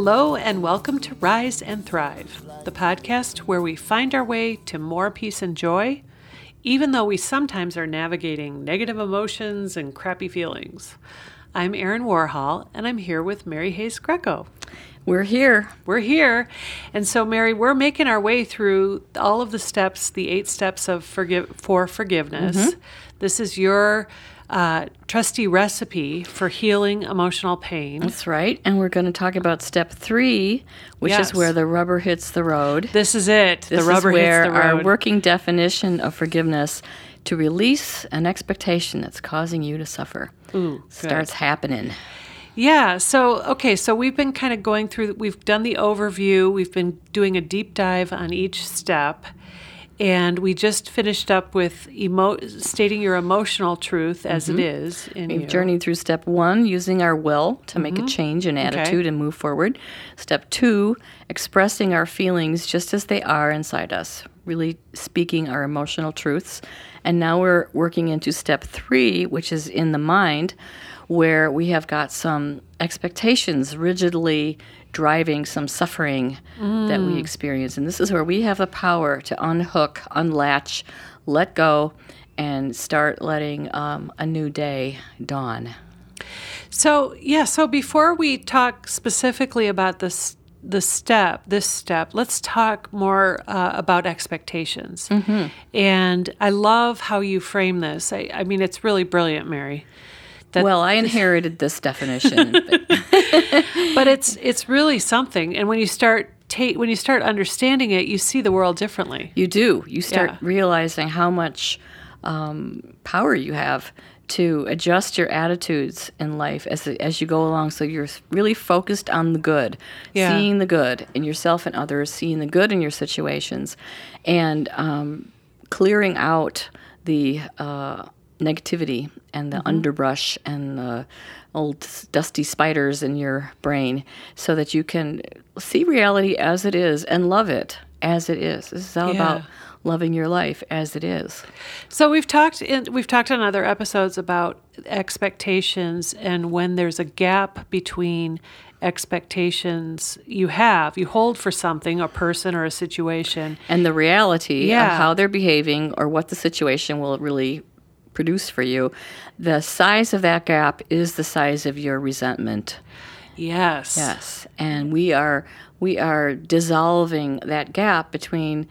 Hello, and welcome to Rise and Thrive, the podcast where we find our way to more peace and joy, even though we sometimes are navigating negative emotions and crappy feelings. I'm Erin Warhol, and I'm here with Mary Hayes Greco. We're here. We're here. And so, Mary, we're making our way through all of the steps, the eight steps of forgive for forgiveness. Mm-hmm. This is your uh, trusty recipe for healing emotional pain. That's right. And we're going to talk about step three, which yes. is where the rubber hits the road. This is it. This the rubber is where hits the road. Our working definition of forgiveness to release an expectation that's causing you to suffer Ooh, starts happening. Yeah. So, okay. So we've been kind of going through, we've done the overview, we've been doing a deep dive on each step. And we just finished up with emo- stating your emotional truth as mm-hmm. it is. We've you. journeyed through step one, using our will to mm-hmm. make a mm-hmm. change in attitude okay. and move forward. Step two, expressing our feelings just as they are inside us, really speaking our emotional truths. And now we're working into step three, which is in the mind, where we have got some expectations rigidly driving some suffering mm. that we mm. experience. And this is where we have the power to unhook, unlatch, let go, and start letting um, a new day dawn. So, yeah, so before we talk specifically about this the step, this step, let's talk more uh, about expectations. Mm-hmm. And I love how you frame this. I, I mean, it's really brilliant, Mary. That, well, I inherited this definition, but. but it's it's really something. And when you start take when you start understanding it, you see the world differently. You do. You start yeah. realizing how much um, power you have to adjust your attitudes in life as as you go along. So you're really focused on the good, yeah. seeing the good in yourself and others, seeing the good in your situations, and um, clearing out the uh, negativity and the mm-hmm. underbrush and the old dusty spiders in your brain so that you can see reality as it is and love it as it is. This is all yeah. about loving your life as it is. So we've talked in we've talked on other episodes about expectations and when there's a gap between expectations you have you hold for something a person or a situation and the reality yeah. of how they're behaving or what the situation will really produce for you, the size of that gap is the size of your resentment. Yes. Yes. And we are we are dissolving that gap between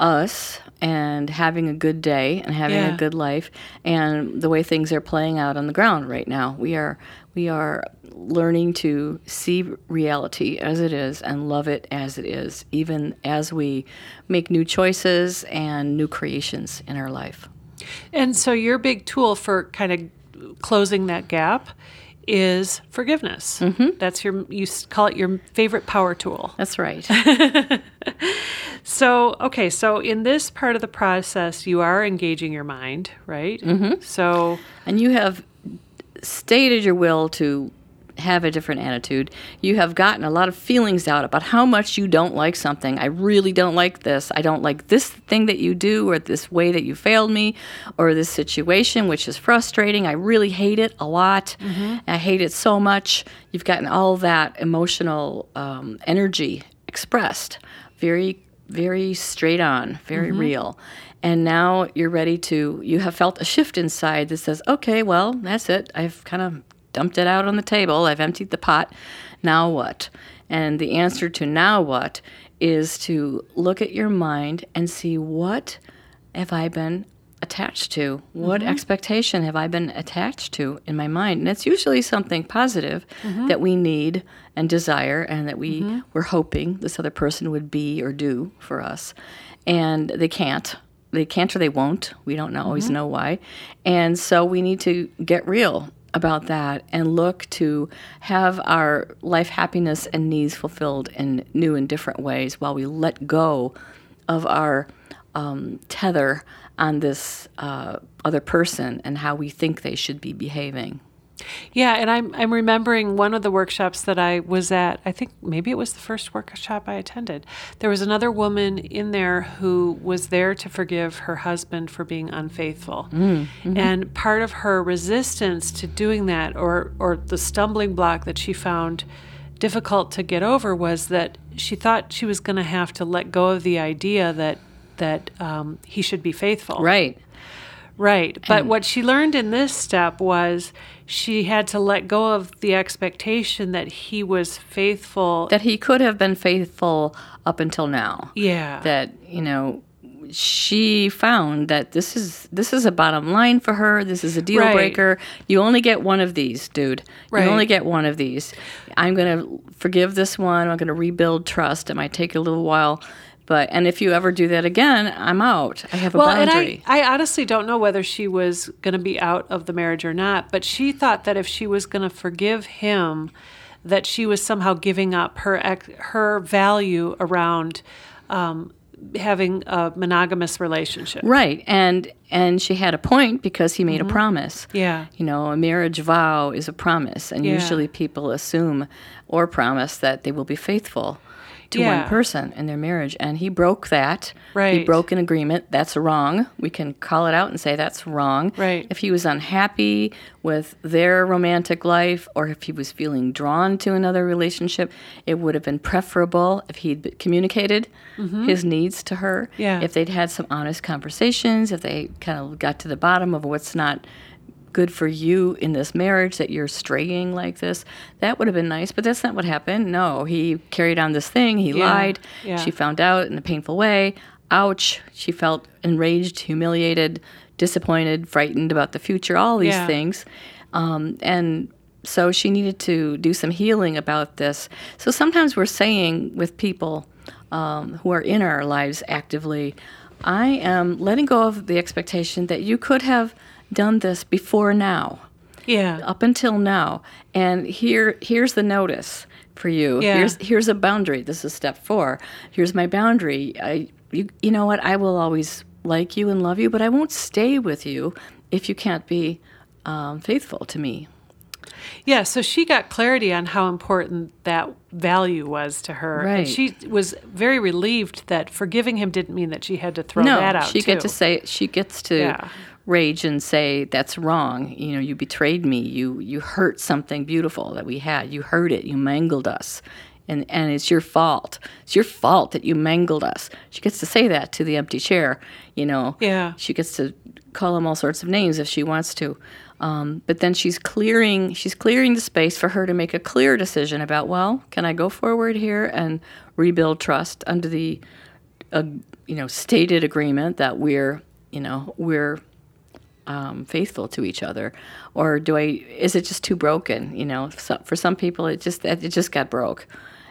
us and having a good day and having yeah. a good life and the way things are playing out on the ground right now. We are we are learning to see reality as it is and love it as it is, even as we make new choices and new creations in our life. And so your big tool for kind of closing that gap is forgiveness. Mm-hmm. That's your you call it your favorite power tool. That's right. so, okay, so in this part of the process, you are engaging your mind, right? Mm-hmm. So, and you have stated your will to have a different attitude. You have gotten a lot of feelings out about how much you don't like something. I really don't like this. I don't like this thing that you do, or this way that you failed me, or this situation, which is frustrating. I really hate it a lot. Mm-hmm. I hate it so much. You've gotten all that emotional um, energy expressed very, very straight on, very mm-hmm. real. And now you're ready to, you have felt a shift inside that says, okay, well, that's it. I've kind of dumped it out on the table, I've emptied the pot. Now what? And the answer to now what is to look at your mind and see what have I been attached to? What mm-hmm. expectation have I been attached to in my mind? And it's usually something positive mm-hmm. that we need and desire and that we mm-hmm. we're hoping this other person would be or do for us. And they can't. They can't or they won't. We don't always mm-hmm. know why. And so we need to get real about that and look to have our life happiness and needs fulfilled in new and different ways while we let go of our um, tether on this uh, other person and how we think they should be behaving. Yeah, and I'm I'm remembering one of the workshops that I was at. I think maybe it was the first workshop I attended. There was another woman in there who was there to forgive her husband for being unfaithful. Mm, mm-hmm. And part of her resistance to doing that or or the stumbling block that she found difficult to get over was that she thought she was going to have to let go of the idea that that um, he should be faithful. Right. Right. But what she learned in this step was she had to let go of the expectation that he was faithful. That he could have been faithful up until now. yeah. That, you know, she found that this is this is a bottom line for her. This is a deal Right. breaker. You only get one of these, dude. Right. You only get one of these. I'm going to forgive this one. I'm going to rebuild trust. It might take a little while, but and if you ever do that again, I'm out. I have a well, boundary. and I, I honestly don't know whether she was going to be out of the marriage or not, but she thought that if she was going to forgive him, that she was somehow giving up her ex- her value around um, having a monogamous relationship. Right, and and she had a point because he made a promise. Mm-hmm. Yeah. you know, a marriage vow is a promise, and Yeah. usually people assume or promise that they will be faithful to Yeah. one person in their marriage, and he broke that. Right. He broke an agreement. That's wrong. We can call it out and say that's wrong. Right. If he was unhappy with their romantic life, or if he was feeling drawn to another relationship, it would have been preferable if he'd communicated his needs to her Mm-hmm. Yeah. if they'd had some honest conversations, if they kind of got to the bottom of what's not good for you in this marriage that you're straying like this, that would have been nice. But that's not what happened. No, he carried on this thing. He Yeah, lied. yeah. She found out in a painful way. Ouch. She felt enraged, humiliated, disappointed, frightened about the future, all these Yeah. things. Um, and so she needed to do some healing about this. So sometimes we're saying with people um, who are in our lives actively, I am letting go of the expectation that you could have done this before now, Yeah. up until now. And here, here's the notice for you. Yeah. Here's here's a boundary. This is step four. Here's my boundary. I, you, you know what? I will always like you and love you, but I won't stay with you if you can't be um, faithful to me. Yeah, so she got clarity on how important that value was to her. And Right. she was very relieved that forgiving him didn't mean that she had to throw no, that out. she too. gets to say she gets to Yeah. Rage and say that's wrong. You know, you betrayed me. You you hurt something beautiful that we had. You hurt it. You mangled us. And, and it's your fault. It's your fault that you mangled us. She gets to say that to the empty chair, you know. Yeah. She gets to call him all sorts of names if she wants to. Um, but then she's clearing she's clearing the space for her to make a clear decision about well, can I go forward here and rebuild trust under the uh, you know stated agreement that we're you know we're um, faithful to each other, or do I? Is it just too broken? You know, so, for some people, it just it just got broke,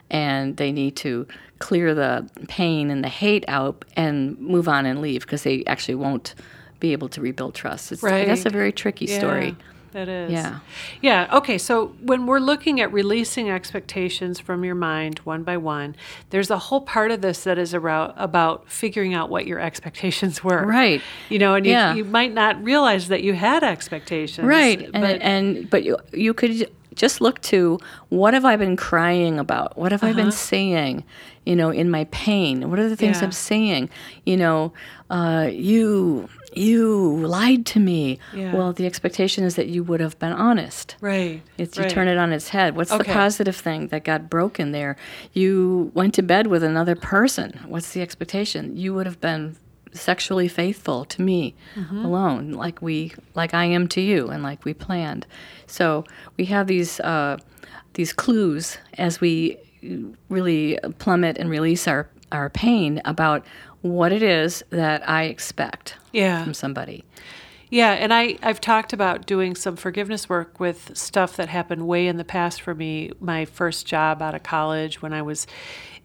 and they need to clear the pain and the hate out and move on and leave because they actually won't be able to rebuild trust. It's, That's a very tricky story. That is. Yeah. Yeah. Okay. So when we're looking at releasing expectations from your mind one by one, there's a whole part of this that is about about figuring out what your expectations were. Right. You know, and you, Yeah. you might not realize that you had expectations. right and But and but you you could just look to what have i been crying about what have i been saying you know in my pain what are the things Uh-huh. Yeah. i'm saying you know uh, you you lied to me Yeah. well the expectation is that you would have been honest right. it's you right. turn it on its head. What's the positive thing that got broken there? You went to bed with another person. What's the expectation? You would have been sexually faithful to me Mm-hmm. alone, like we, like I am to you, and like we planned. So we have these uh, these clues as we really plummet and release our our pain about what it is that I expect Yeah. from somebody. Yeah, and I, I've talked about doing some forgiveness work with stuff that happened way in the past for me. My first job out of college when I was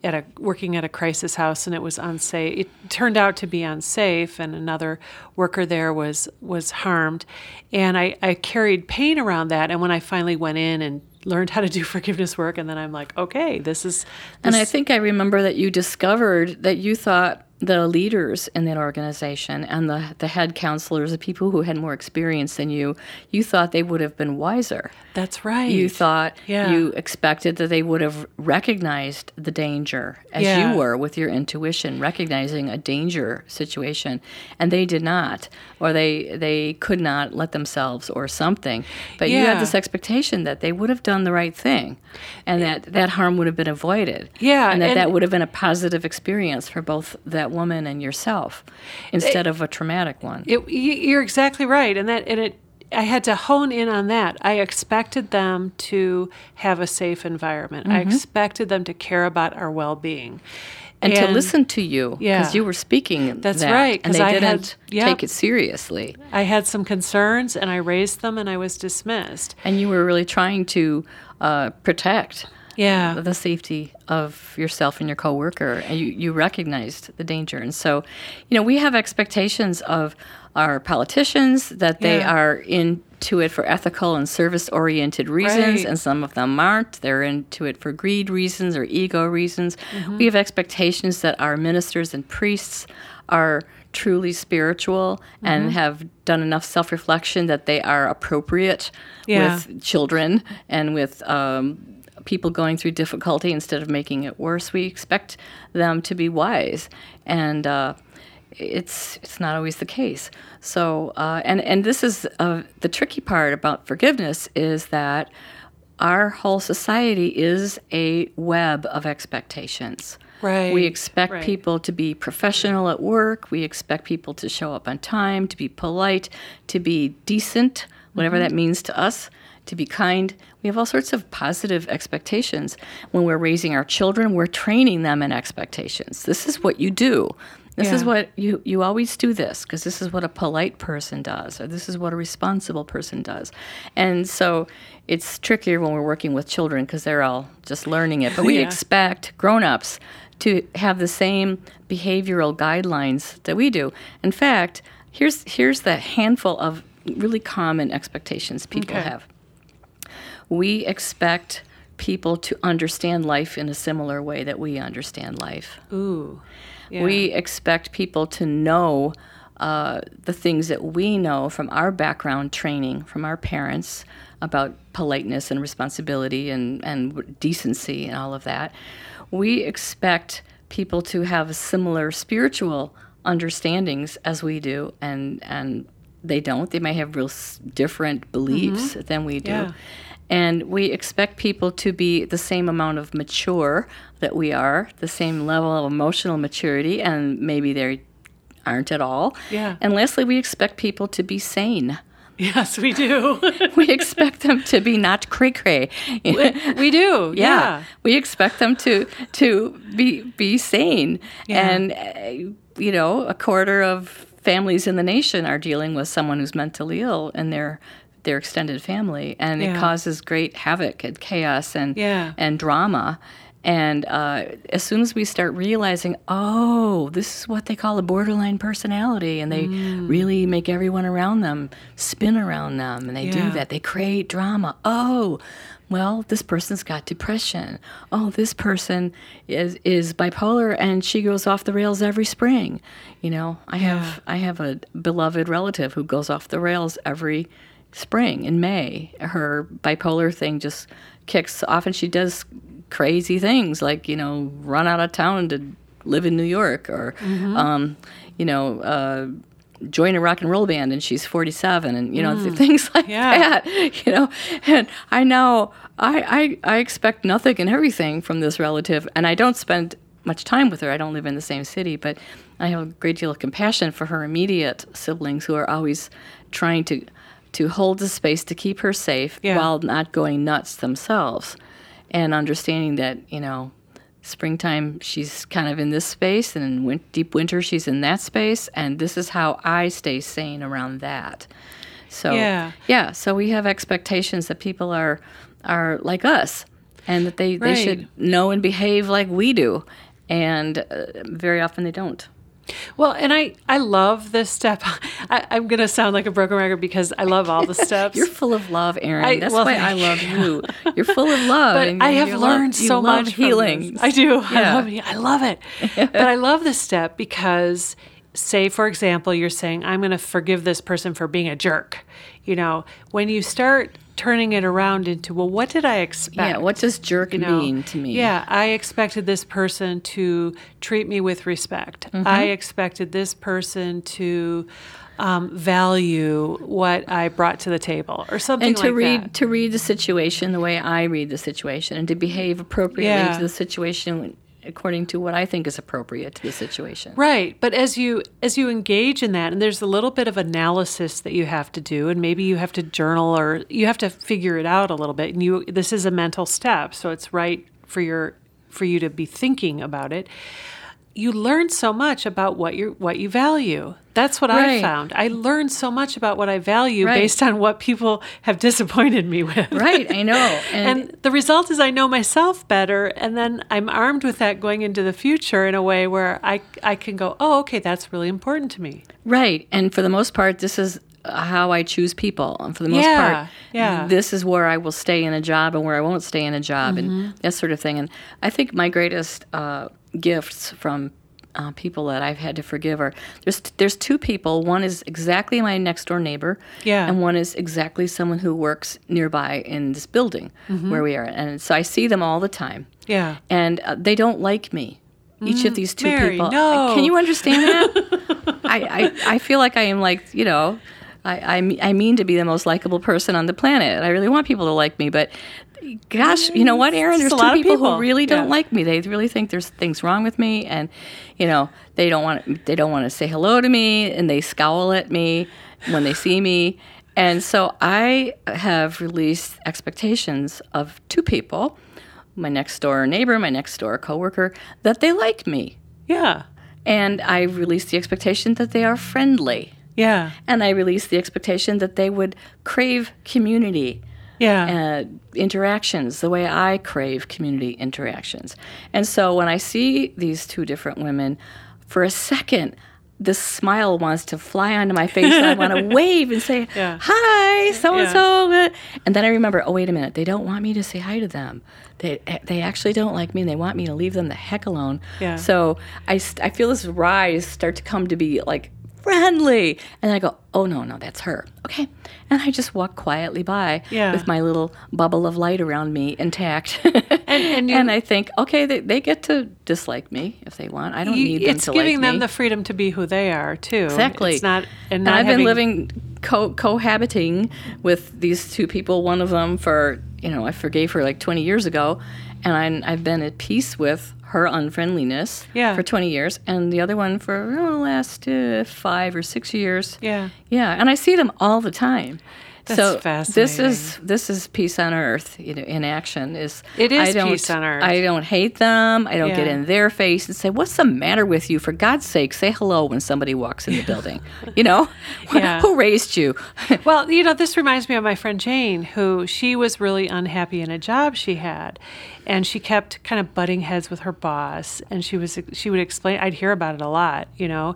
at a working at a crisis house and it was unsafe. It turned out to be unsafe and another worker there was was harmed. And I, I carried pain around that and when I finally went in and learned how to do forgiveness work and then I'm like, okay, this is And I think I remember that you discovered that you thought the leaders in that organization and the, the head counselors, the people who had more experience than you, you thought they would have been wiser. That's right. You thought Yeah. you expected that they would have recognized the danger as Yeah. you were with your intuition, recognizing a danger situation, and they did not, or they they could not let themselves, or something. But you had this expectation that they would have done the right thing, and that that harm would have been avoided. Yeah, and that and- that would have been a positive experience for both that woman and yourself, instead of a traumatic one. It, you're exactly right, and that and it. I had to hone in on that. I expected them to have a safe environment. I Mm-hmm. expected them to care about our well-being, and, to listen to you because Yeah. you were speaking That's that, right, and they I didn't yep. take it seriously I had some concerns, and I raised them, and I was dismissed. and you were really trying to uh, protect Yeah, the safety of yourself and your coworker and you, you recognized the danger and so you know we have expectations of our politicians that they Yeah. are into it for ethical and service oriented reasons Right. and some of them aren't they're into it for greed reasons or ego reasons Mm-hmm. we have expectations that our ministers and priests are truly spiritual and Mm-hmm. have done enough self-reflection that they are appropriate Yeah. with children and with um, people going through difficulty instead of making it worse. We expect them to be wise, and uh, it's it's not always the case. So, uh, and and this is uh, the tricky part about forgiveness is that our whole society is a web of expectations. Right, We expect right. people to be professional at work. We expect people to show up on time, to be polite, to be decent, whatever Mm-hmm. that means to us, to be kind. We have all sorts of positive expectations. When we're raising our children, we're training them in expectations. This is what you do. This is what you, you always do this because this is what a polite person does, or this is what a responsible person does. And so it's trickier when we're working with children because they're all just learning it. But we Yeah. expect grown ups to have the same behavioral guidelines that we do. In fact, here's here's the handful of really common expectations people Okay. have. We expect people to understand life in a similar way that we understand life. ooh, yeah. We expect people to know uh, the things that we know from our background training, from our parents about politeness and responsibility and, and decency and all of that. We expect people to have similar spiritual understandings as we do, and, and they don't. They may have real s- different beliefs than we do. Yeah. And we expect people to be the same amount of mature that we are, the same level of emotional maturity, and maybe they aren't at all. Yeah. And lastly, we expect people to be sane. yes, we do. We expect them to be not cray cray. we do. Yeah. Yeah. we expect them to to be be sane. Yeah. And uh, you know, a quarter of families in the nation are dealing with someone who's mentally ill in their their extended family, and Yeah. it causes great havoc and chaos and Yeah. and drama. And uh, as soon as we start realizing, oh, this is what they call a borderline personality, and they Mm. really make everyone around them spin around them, and they Yeah. do that, they create drama. Oh, well, this person's got depression. Oh, this person is is bipolar, and she goes off the rails every spring. You know, I have I have a beloved relative who goes off the rails every spring in May. Her bipolar thing just kicks off, and she does crazy things like you know run out of town to live in New York or um, you know. Uh, join a rock and roll band and she's 47 and you know th- things like Yeah. that you know and i know I, I i expect nothing and everything from this relative and i don't spend much time with her i don't live in the same city but i have a great deal of compassion for her immediate siblings who are always trying to to hold the space to keep her safe Yeah. while not going nuts themselves and understanding that you know springtime she's kind of in this space and in win- deep winter she's in that space and this is how i stay sane around that so Yeah. yeah so we have expectations that people are are like us and that they, they should know and behave like we do and uh, very often they don't Well, and I, I love this step. I, I'm going to sound like a broken record because I love all the steps. You're full of love, Erin. I- That's well, why I love you. You're full of love. but and I have learned love, so much healing. I do. I love it. I love it. but I love this step because, say, for example, you're saying, I'm going to forgive this person for being a jerk. You know, when you start turning it around into, well, what did I expect? Yeah, what does jerk you know, mean to me? Yeah, I expected this person to treat me with respect. Mm-hmm. I expected this person to um, value what I brought to the table, or something and to like read that. to read the situation the way I read the situation, and to behave appropriately Yeah. to the situation according to what I think is appropriate to the situation. Right, but as you as you engage in that, and there's a little bit of analysis that you have to do, and maybe you have to journal or you have to figure it out a little bit. And you this is a mental step, so it's right for your for you to be thinking about it. You learn so much about what you what you value. That's what I found. I learned so much about what I value Right. based on what people have disappointed me with. Right, I know. And, And the result is I know myself better, and then I'm armed with that going into the future in a way where I, I can go, oh, okay, that's really important to me. right, and for the most part, this is how I choose people. And for the most Yeah, part, yeah. this is where I will stay in a job and where I won't stay in a job, Mm-hmm. and that sort of thing. And I think my greatest uh, gifts from uh, people that I've had to forgive are there's there's two people. One is exactly my next door neighbor, Yeah. and one is exactly someone who works nearby in this building Mm-hmm. where we are. And so I see them all the time. Yeah. and uh, they don't like me. Each of these two Mm, Mary, people. no. Can you understand that? I, I I feel like I am like you know, I I, I mean to be the most likable person on the planet. I really want people to like me, but. Gosh, you know what, Erin? There's a two lot of people, people. who really don't Yeah. like me. They really think there's things wrong with me, and you know they don't want they don't want to say hello to me, and they scowl at me when they see me. And so I have released expectations of two people, my next door neighbor, my next door coworker, that they like me. Yeah. And I released the expectation that they are friendly. Yeah. And I released the expectation that they would crave community Yeah. uh, interactions the way I crave community interactions. And so when I see these two different women, for a second, this smile wants to fly onto my face. and I want to wave and say, Yeah. "Hi, so and so." And then I remember, oh wait a minute, they don't want me to say hi to them. They they actually don't like me, and they want me to leave them the heck alone. Yeah. So I I feel this rise start to come to be like friendly, and I go, oh no, no, that's her. Okay, and I just walk quietly by Yeah. with my little bubble of light around me intact. And- and you- and I think, okay, they, they get to dislike me if they want. I don't You- need them it's giving like them me. the freedom to be who they are too. Exactly. It's not and, and I've having- been living co- cohabiting with these two people. One of them for you know I forgave her like 20 years ago, and I, I've been at peace with her unfriendliness Yeah. for 20 years, and the other one for oh, the last uh, five or six years. Yeah. yeah, and I see them all the time. That's so this is this is peace on earth you know, in action. Is It is I don't, peace on earth. I don't hate them. I don't get in their face and say, "What's the matter with you?" For God's sake, say hello when somebody walks in the building. You know, Yeah. who raised you? Well, you know, this reminds me of my friend Jane, who she was really unhappy in a job she had, and she kept kind of butting heads with her boss. And she was she would explain. I'd hear about it a lot, you know,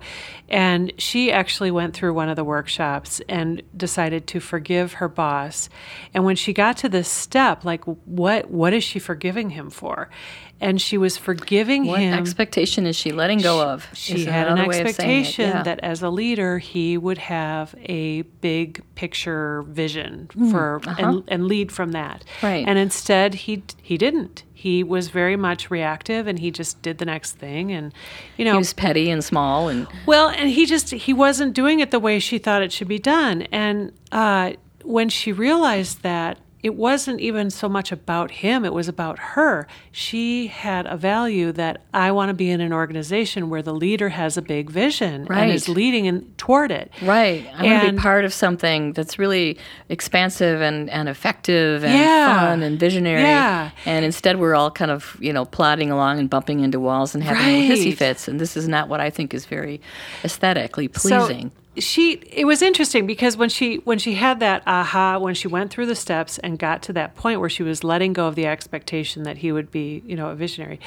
and she actually went through one of the workshops and decided to forgive her boss. And when she got to this step, like what what is she forgiving him for? And she was forgiving What him. What expectation is she letting go of? She Is had an another way of saying it, expectation yeah. that as a leader, he would have a big picture vision for and, and lead from that. Uh-huh. Right. And instead, he he didn't. He was very much reactive, and he just did the next thing. And you know, he was petty and small, and well, and he just he wasn't doing it the way she thought it should be done. And uh, when she realized that it wasn't even so much about him, it was about her. She had a value that I want to be in an organization where the leader has a big vision and is leading in, toward it. right. I want to And- be part of something that's really expansive and, and effective and Yeah. fun and visionary. Yeah. And instead, we're all kind of you know plodding along and bumping into walls and having little hissy fits. And this is not what I think is very aesthetically So pleasing. She it was interesting because when she when she had that aha when she went through the steps and got to that point where she was letting go of the expectation that he would be you know a visionary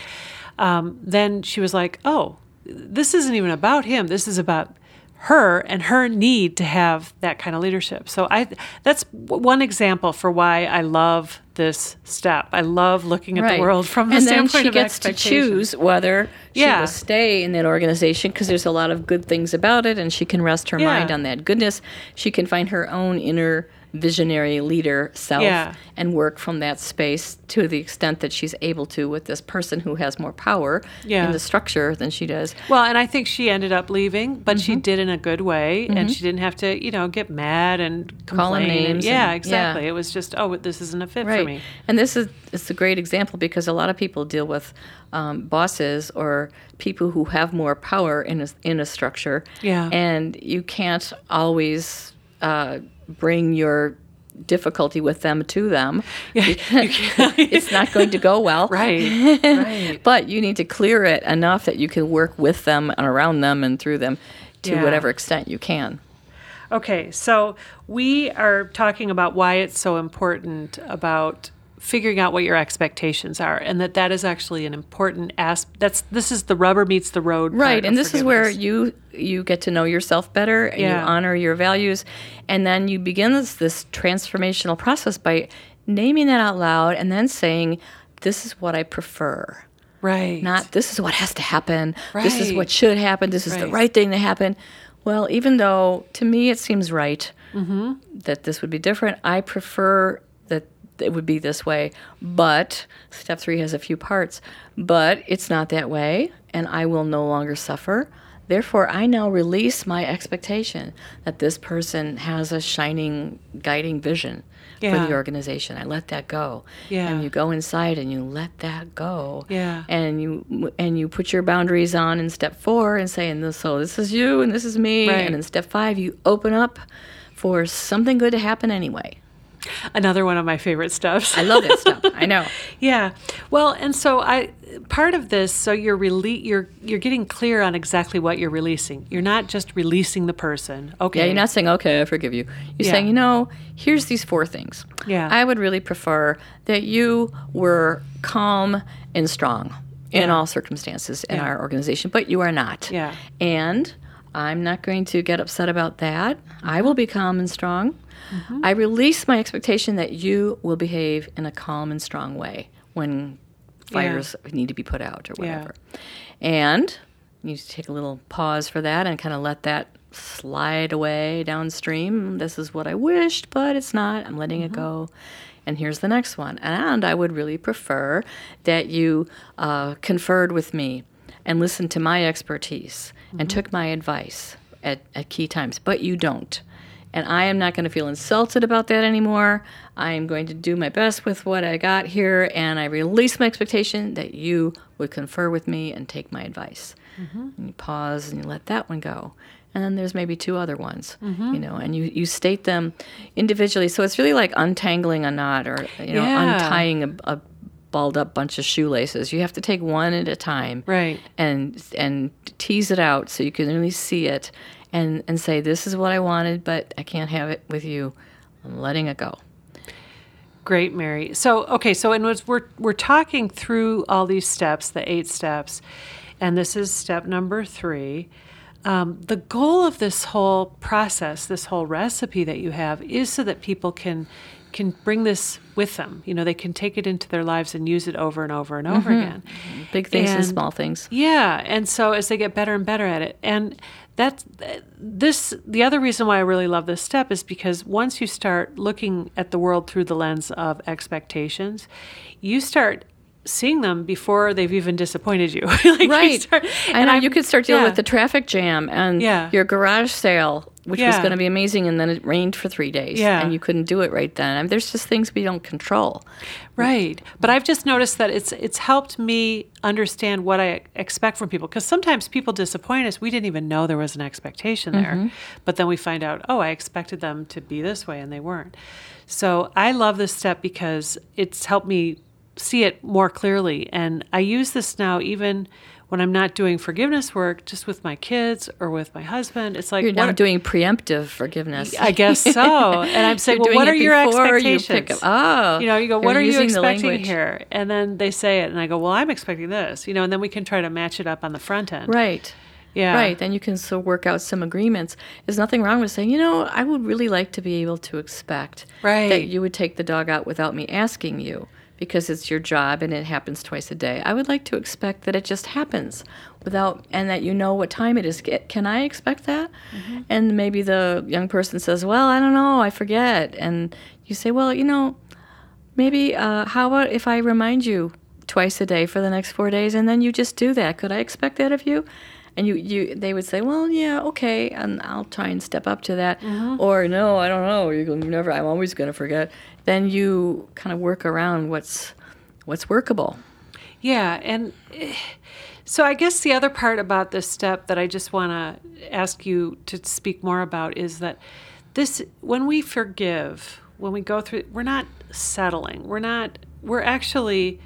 um, then she was like oh this isn't even about him. This is about her and her need to have that kind of leadership. So I that's one example for why I love this step. I love looking at Right. the world from the and then standpoint she of gets to choose whether she Yeah. will stay in that organization because there's a lot of good things about it and she can rest her Yeah. mind on that goodness she can find her own inner visionary leader self Yeah. and work from that space to the extent that she's able to with this person who has more power Yeah. in the structure than she does Well, and I think she ended up leaving, but Mm-hmm. she did in a good way, and she didn't have to, you know, get mad and Call complain. names Yeah, and- exactly. yeah. It was just, oh, this isn't a fit right for me. and this is it's a great example because a lot of people deal with um, bosses or people who have more power in a, in a structure Yeah. and you can't always uh, bring your difficulty with them to them it's not going to go well Right. Right. but you need to clear it enough that you can work with them and around them and through them to Yeah. whatever extent you can Okay, so we are talking about why it's so important about figuring out what your expectations are, and that that is actually an important aspect. That's this is the rubber meets the road. part right and this is where you you get to know yourself better and Yeah. you honor your values and then you begin this, this transformational process by naming that out loud and then saying this is what i prefer right, not this is what has to happen this is what should happen this is the Right. right thing to happen well even though to me it seems right Mm-hmm. that this would be different i prefer it would be this way but step three has a few parts but it's not that way and i will no longer suffer. Therefore i now release my expectation that this person has a shining guiding vision for the organization. I let that go. Yeah. and you go inside and you let that go. Yeah. and you and you put your boundaries on in step four and say and this so this is you and this is me. Right. and in step five you open up for something good to happen anyway another one of my favorite steps. i love that stuff i know Yeah. Well, and so I part of this so you're rele- you're you're getting clear on exactly what you're releasing. You're not just releasing the person. Okay. yeah you're not saying okay i forgive you you're Yeah. saying you know here's these four things Yeah. i would really prefer that you were calm and strong in all circumstances in Yeah. our organization but you are not Yeah. And I'm not going to get upset about that. I will be calm and strong. Mm-hmm. I release my expectation that you will behave in a calm and strong way when fires need to be put out or Yeah. whatever. And you take a little pause for that and kind of let that slide away downstream. This is what I wished, but it's not. I'm letting it go. And here's the next one. And I would really prefer that you uh, conferred with me and listened to my expertise and took my advice at, at key times, but you don't. And I am not going to feel insulted about that anymore. I am going to do my best with what I got here, and I release my expectation that you would confer with me and take my advice. Mm-hmm. And you pause and you let that one go. And then there's maybe two other ones, mm-hmm. you know, and you, you state them individually. So it's really like untangling a knot or, you know, Yeah. untying a, a balled up bunch of shoelaces. You have to take one at a time Right. and and tease it out so you can really see it and and say this is what I wanted but I can't have it with you. I'm letting it go. Great, Mary. So, okay, so and was, we're we're talking through all these steps, the eight steps, and this is step number three. Um, the goal of this whole process, this whole recipe that you have, is so that people can can bring this with them. You know, they can take it into their lives and use it over and over and over again. Big things and, And- small things. Yeah, and so as they get better and better at it, and that's this. The other reason why I really love this step is because once you start looking at the world through the lens of expectations, you start seeing them before they've even disappointed you. Like, you Right. start- I and you could start dealing yeah. with the traffic jam and Yeah. your garage sale, which was going to be amazing, and then it rained for three days, Yeah. and you couldn't do it right then. I mean, there's just things we don't control. Right. But I've just noticed that it's it's helped me understand what I expect from people because sometimes people disappoint us. We didn't even know there was an expectation there. Mm-hmm. But then we find out, oh, I expected them to be this way and they weren't. So I love this step because it's helped me see it more clearly. And I use this now even when I'm not doing forgiveness work, just with my kids or with my husband. It's like You're now doing preemptive forgiveness. I guess so. And I'm saying, well, what are your you expectations? up- oh, you know, you go, what are you expecting here? And then they say it, and I go, well, I'm expecting this. You know, and then we can try to match it up on the front end. Right. Yeah. Right. Then you can so work out some agreements. There's nothing wrong with saying, you know, I would really like to be able to expect Right. that you would take the dog out without me asking you because it's your job and it happens twice a day. I would like to expect that it just happens without and that you know what time it is. Can I expect that? Mm-hmm. And maybe the young person says, "Well, I don't know, I forget." And you say, "Well, you know, maybe uh, how about if I remind you twice a day for the next four days, and then you just do that? Could I expect that of you?" And you, you, they would say, "Well, yeah, okay," and I'll try and step up to that. Uh-huh. Or no, I don't know. You're never. I'm always going to forget. Then you kind of work around what's what's workable. Yeah, and so I guess the other part about this step that I just want to ask you to speak more about is that this when we forgive, when we go through, we're not settling. We're not. We're actually.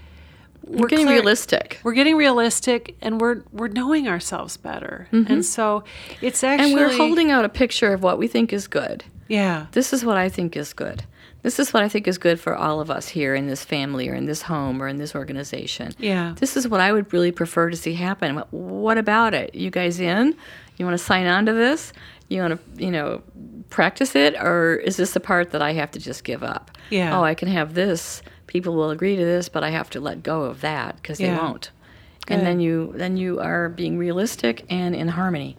We're getting clear- realistic. We're getting realistic, and we're we're knowing ourselves better, and so it's actually Mm-hmm. and we're holding out a picture of what we think is good. Yeah, This is what I think is good. This is what I think is good for all of us here in this family or in this home or in this organization. Yeah. This is what I would really prefer to see happen. What- What about it? You guys in? You want to sign on to this? You want to, you know, practice it or is this the part that I have to just give up? Yeah. Oh, I can have this. People will agree to this, but I have to let go of that because they won't. And then you then you are being realistic and in harmony.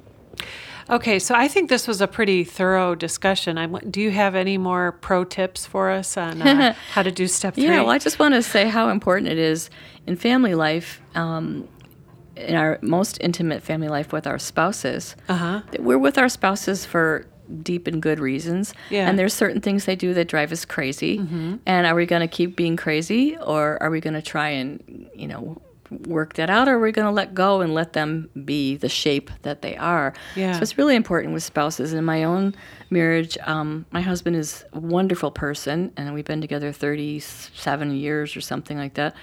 Okay, so I think this was a pretty thorough discussion. I do you have any more pro tips for us on uh, how to do step three? Yeah, well, I just want to say how important it is in family life, um, in our most intimate family life with our spouses. Uh-huh. that We're with our spouses for deep and good reasons. Yeah. And there's certain things they do that drive us crazy. And are we going to keep being crazy or are we going to try and, you know, work that out or are we going to let go and let them be the shape that they are? Yeah. So it's really important with spouses. In my own marriage, um, my husband is a wonderful person, and we've been together 37 years or something like that.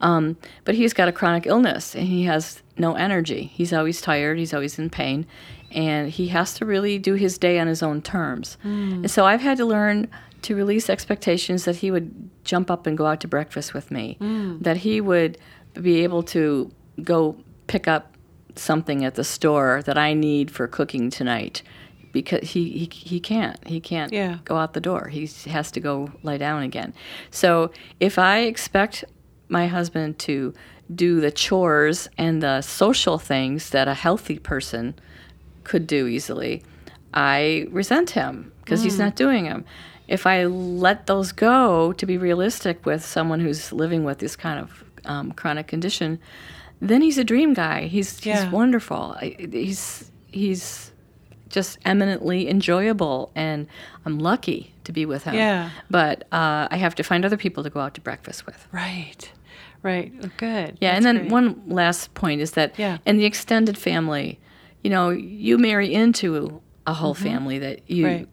Um, but he's got a chronic illness, and he has no energy. He's always tired. He's always in pain, and he has to really do his day on his own terms. Hmm. And so I've had to learn to release expectations that he would jump up and go out to breakfast with me, hmm. that he would be able to go pick up something at the store that I need for cooking tonight because he, he, he can't he can't Yeah. go out the door he has to go lie down again so if I expect my husband to do the chores and the social things that a healthy person could do easily I resent him because he's not doing them if I let those go to be realistic with someone who's living with this kind of um, chronic condition then he's a dream guy he's Yeah. he's wonderful he's he's just eminently enjoyable and I'm lucky to be with him. Yeah. But uh, I have to find other people to go out to breakfast with. Right, right, good. Yeah, That's and then great. one last point is that Yeah. in the extended family, you know, you marry into a whole family that you Mm-hmm. Right.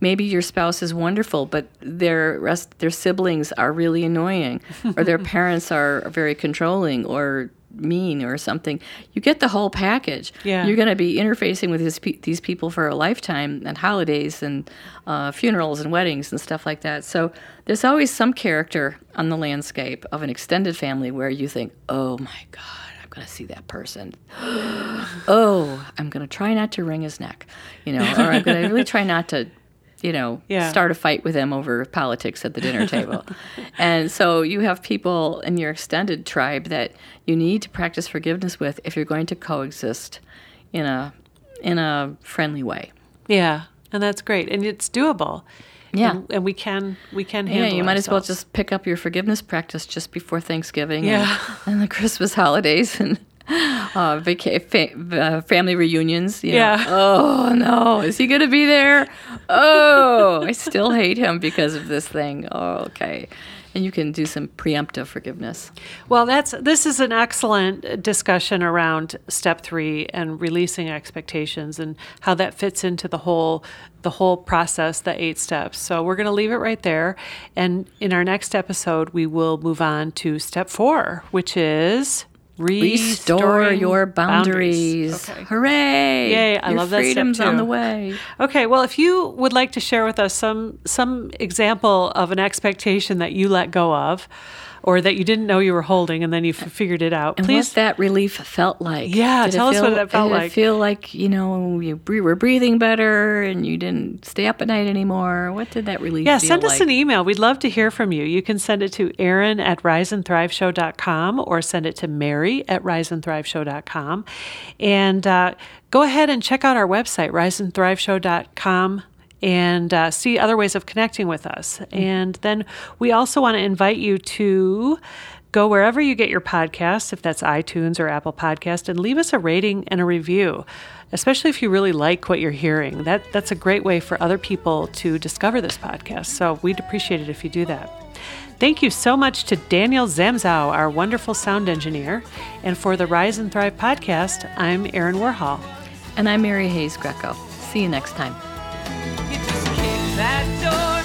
maybe your spouse is wonderful, but their rest their siblings are really annoying, or their parents are very controlling or mean or something. You get the whole package. Yeah. You're going to be interfacing with these, these people for a lifetime and holidays and uh, funerals and weddings and stuff like that. So there's always some character on the landscape of an extended family where you think, oh my God, going to see that person. oh, I'm going to try not to wring his neck, you know, or I'm going to really try not to, you know, Yeah. start a fight with him over politics at the dinner table. and so you have people in your extended tribe that you need to practice forgiveness with if you're going to coexist in a in a friendly way. yeah, and that's great, and it's doable. Yeah. and, and we can we can handle. Yeah, you might as well just pick up your forgiveness practice just before Thanksgiving Yeah. and, and the Christmas holidays and uh, vaca- fa- uh, family reunions. you know. Yeah. Oh, no. Is he going to be there? Oh, I still hate him because of this thing. Oh, okay. And you can do some preemptive forgiveness. Well, that's this is an excellent discussion around step 3 and releasing expectations and how that fits into the whole the whole process, the 8 steps. So we're going to leave it right there and in our next episode we will move on to step 4, which is Restore your boundaries. Okay. Hooray! Yay, I Your love that freedom's on the way. Okay, well, if you would like to share with us some some example of an expectation that you let go of, or that you didn't know you were holding, and then you f- figured it out, And please. what that relief felt like. Yeah, Did tell us what that felt did like. It feel like you know you were breathing better and you didn't stay up at night anymore. What did that relief? yeah, feel send us like? an email. We'd love to hear from you. You can send it to Erin at riseandthriveshow.com or send it to Mary at riseandthriveshow.com. And uh, go ahead and check out our website, riseandthriveshow.com. And uh, see other ways of connecting with us. And then we also want to invite you to go wherever you get your podcasts, if that's iTunes or Apple Podcast, and leave us a rating and a review, especially if you really like what you're hearing. That that's a great way for other people to discover this podcast. So we'd appreciate it if you do that. Thank you so much to Daniel Zamzow, our wonderful sound engineer. And for the Rise and Thrive podcast, I'm Erin Warhol. And I'm Mary Hayes Greco. See you next time. You just kick that door.